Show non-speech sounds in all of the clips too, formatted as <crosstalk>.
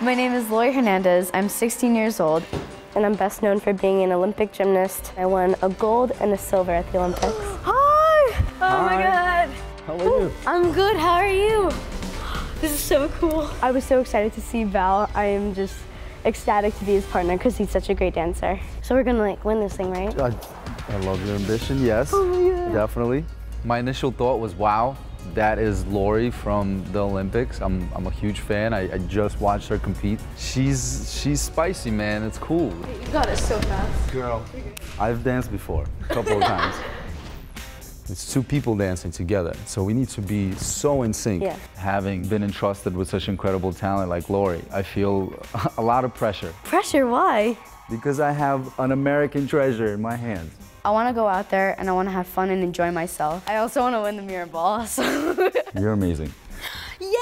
My name is Laurie Hernandez. I'm 16 years old. And I'm best known for being an Olympic gymnast. I won a gold and a silver at the Olympics. Hi! Oh Hi. my god. How are you? I'm good. How are you? This is so cool. I was so excited to see Val. I am just ecstatic to be his partner because he's such a great dancer. So we're gonna like win this thing, right? I, I love your ambition, yes. Oh, Definitely. My initial thought was, wow, that is Laurie from the Olympics. I'm, I'm a huge fan. I, I just watched her compete. She's she's spicy, man. It's cool. You got it so fast. Girl. I've danced before, a couple of times. <laughs> It's two people dancing together, so we need to be so in sync. Yeah. Having been entrusted with such incredible talent like Laurie, I feel <laughs> a lot of pressure Pressure, why? because I have an American treasure in my hands. I want to go out there and I want to have fun and enjoy myself. I also want to win the mirror ball. <laughs> So. You're amazing. Yay!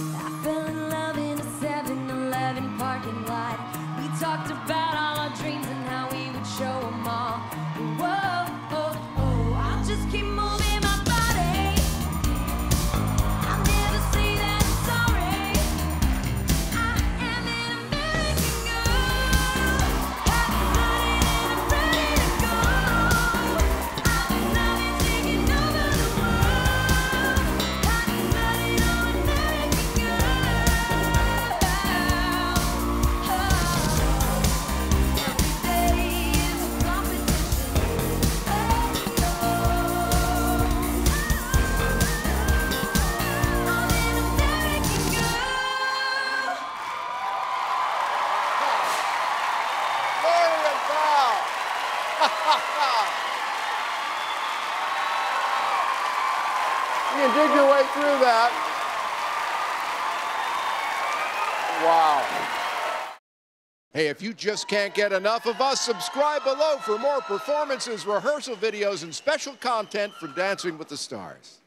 I fell in love in a 7-Eleven parking lot. We talked about all you dig your way through that. Wow. Hey, if you just can't get enough of us, subscribe below for more performances, rehearsal videos, and special content from Dancing with the Stars.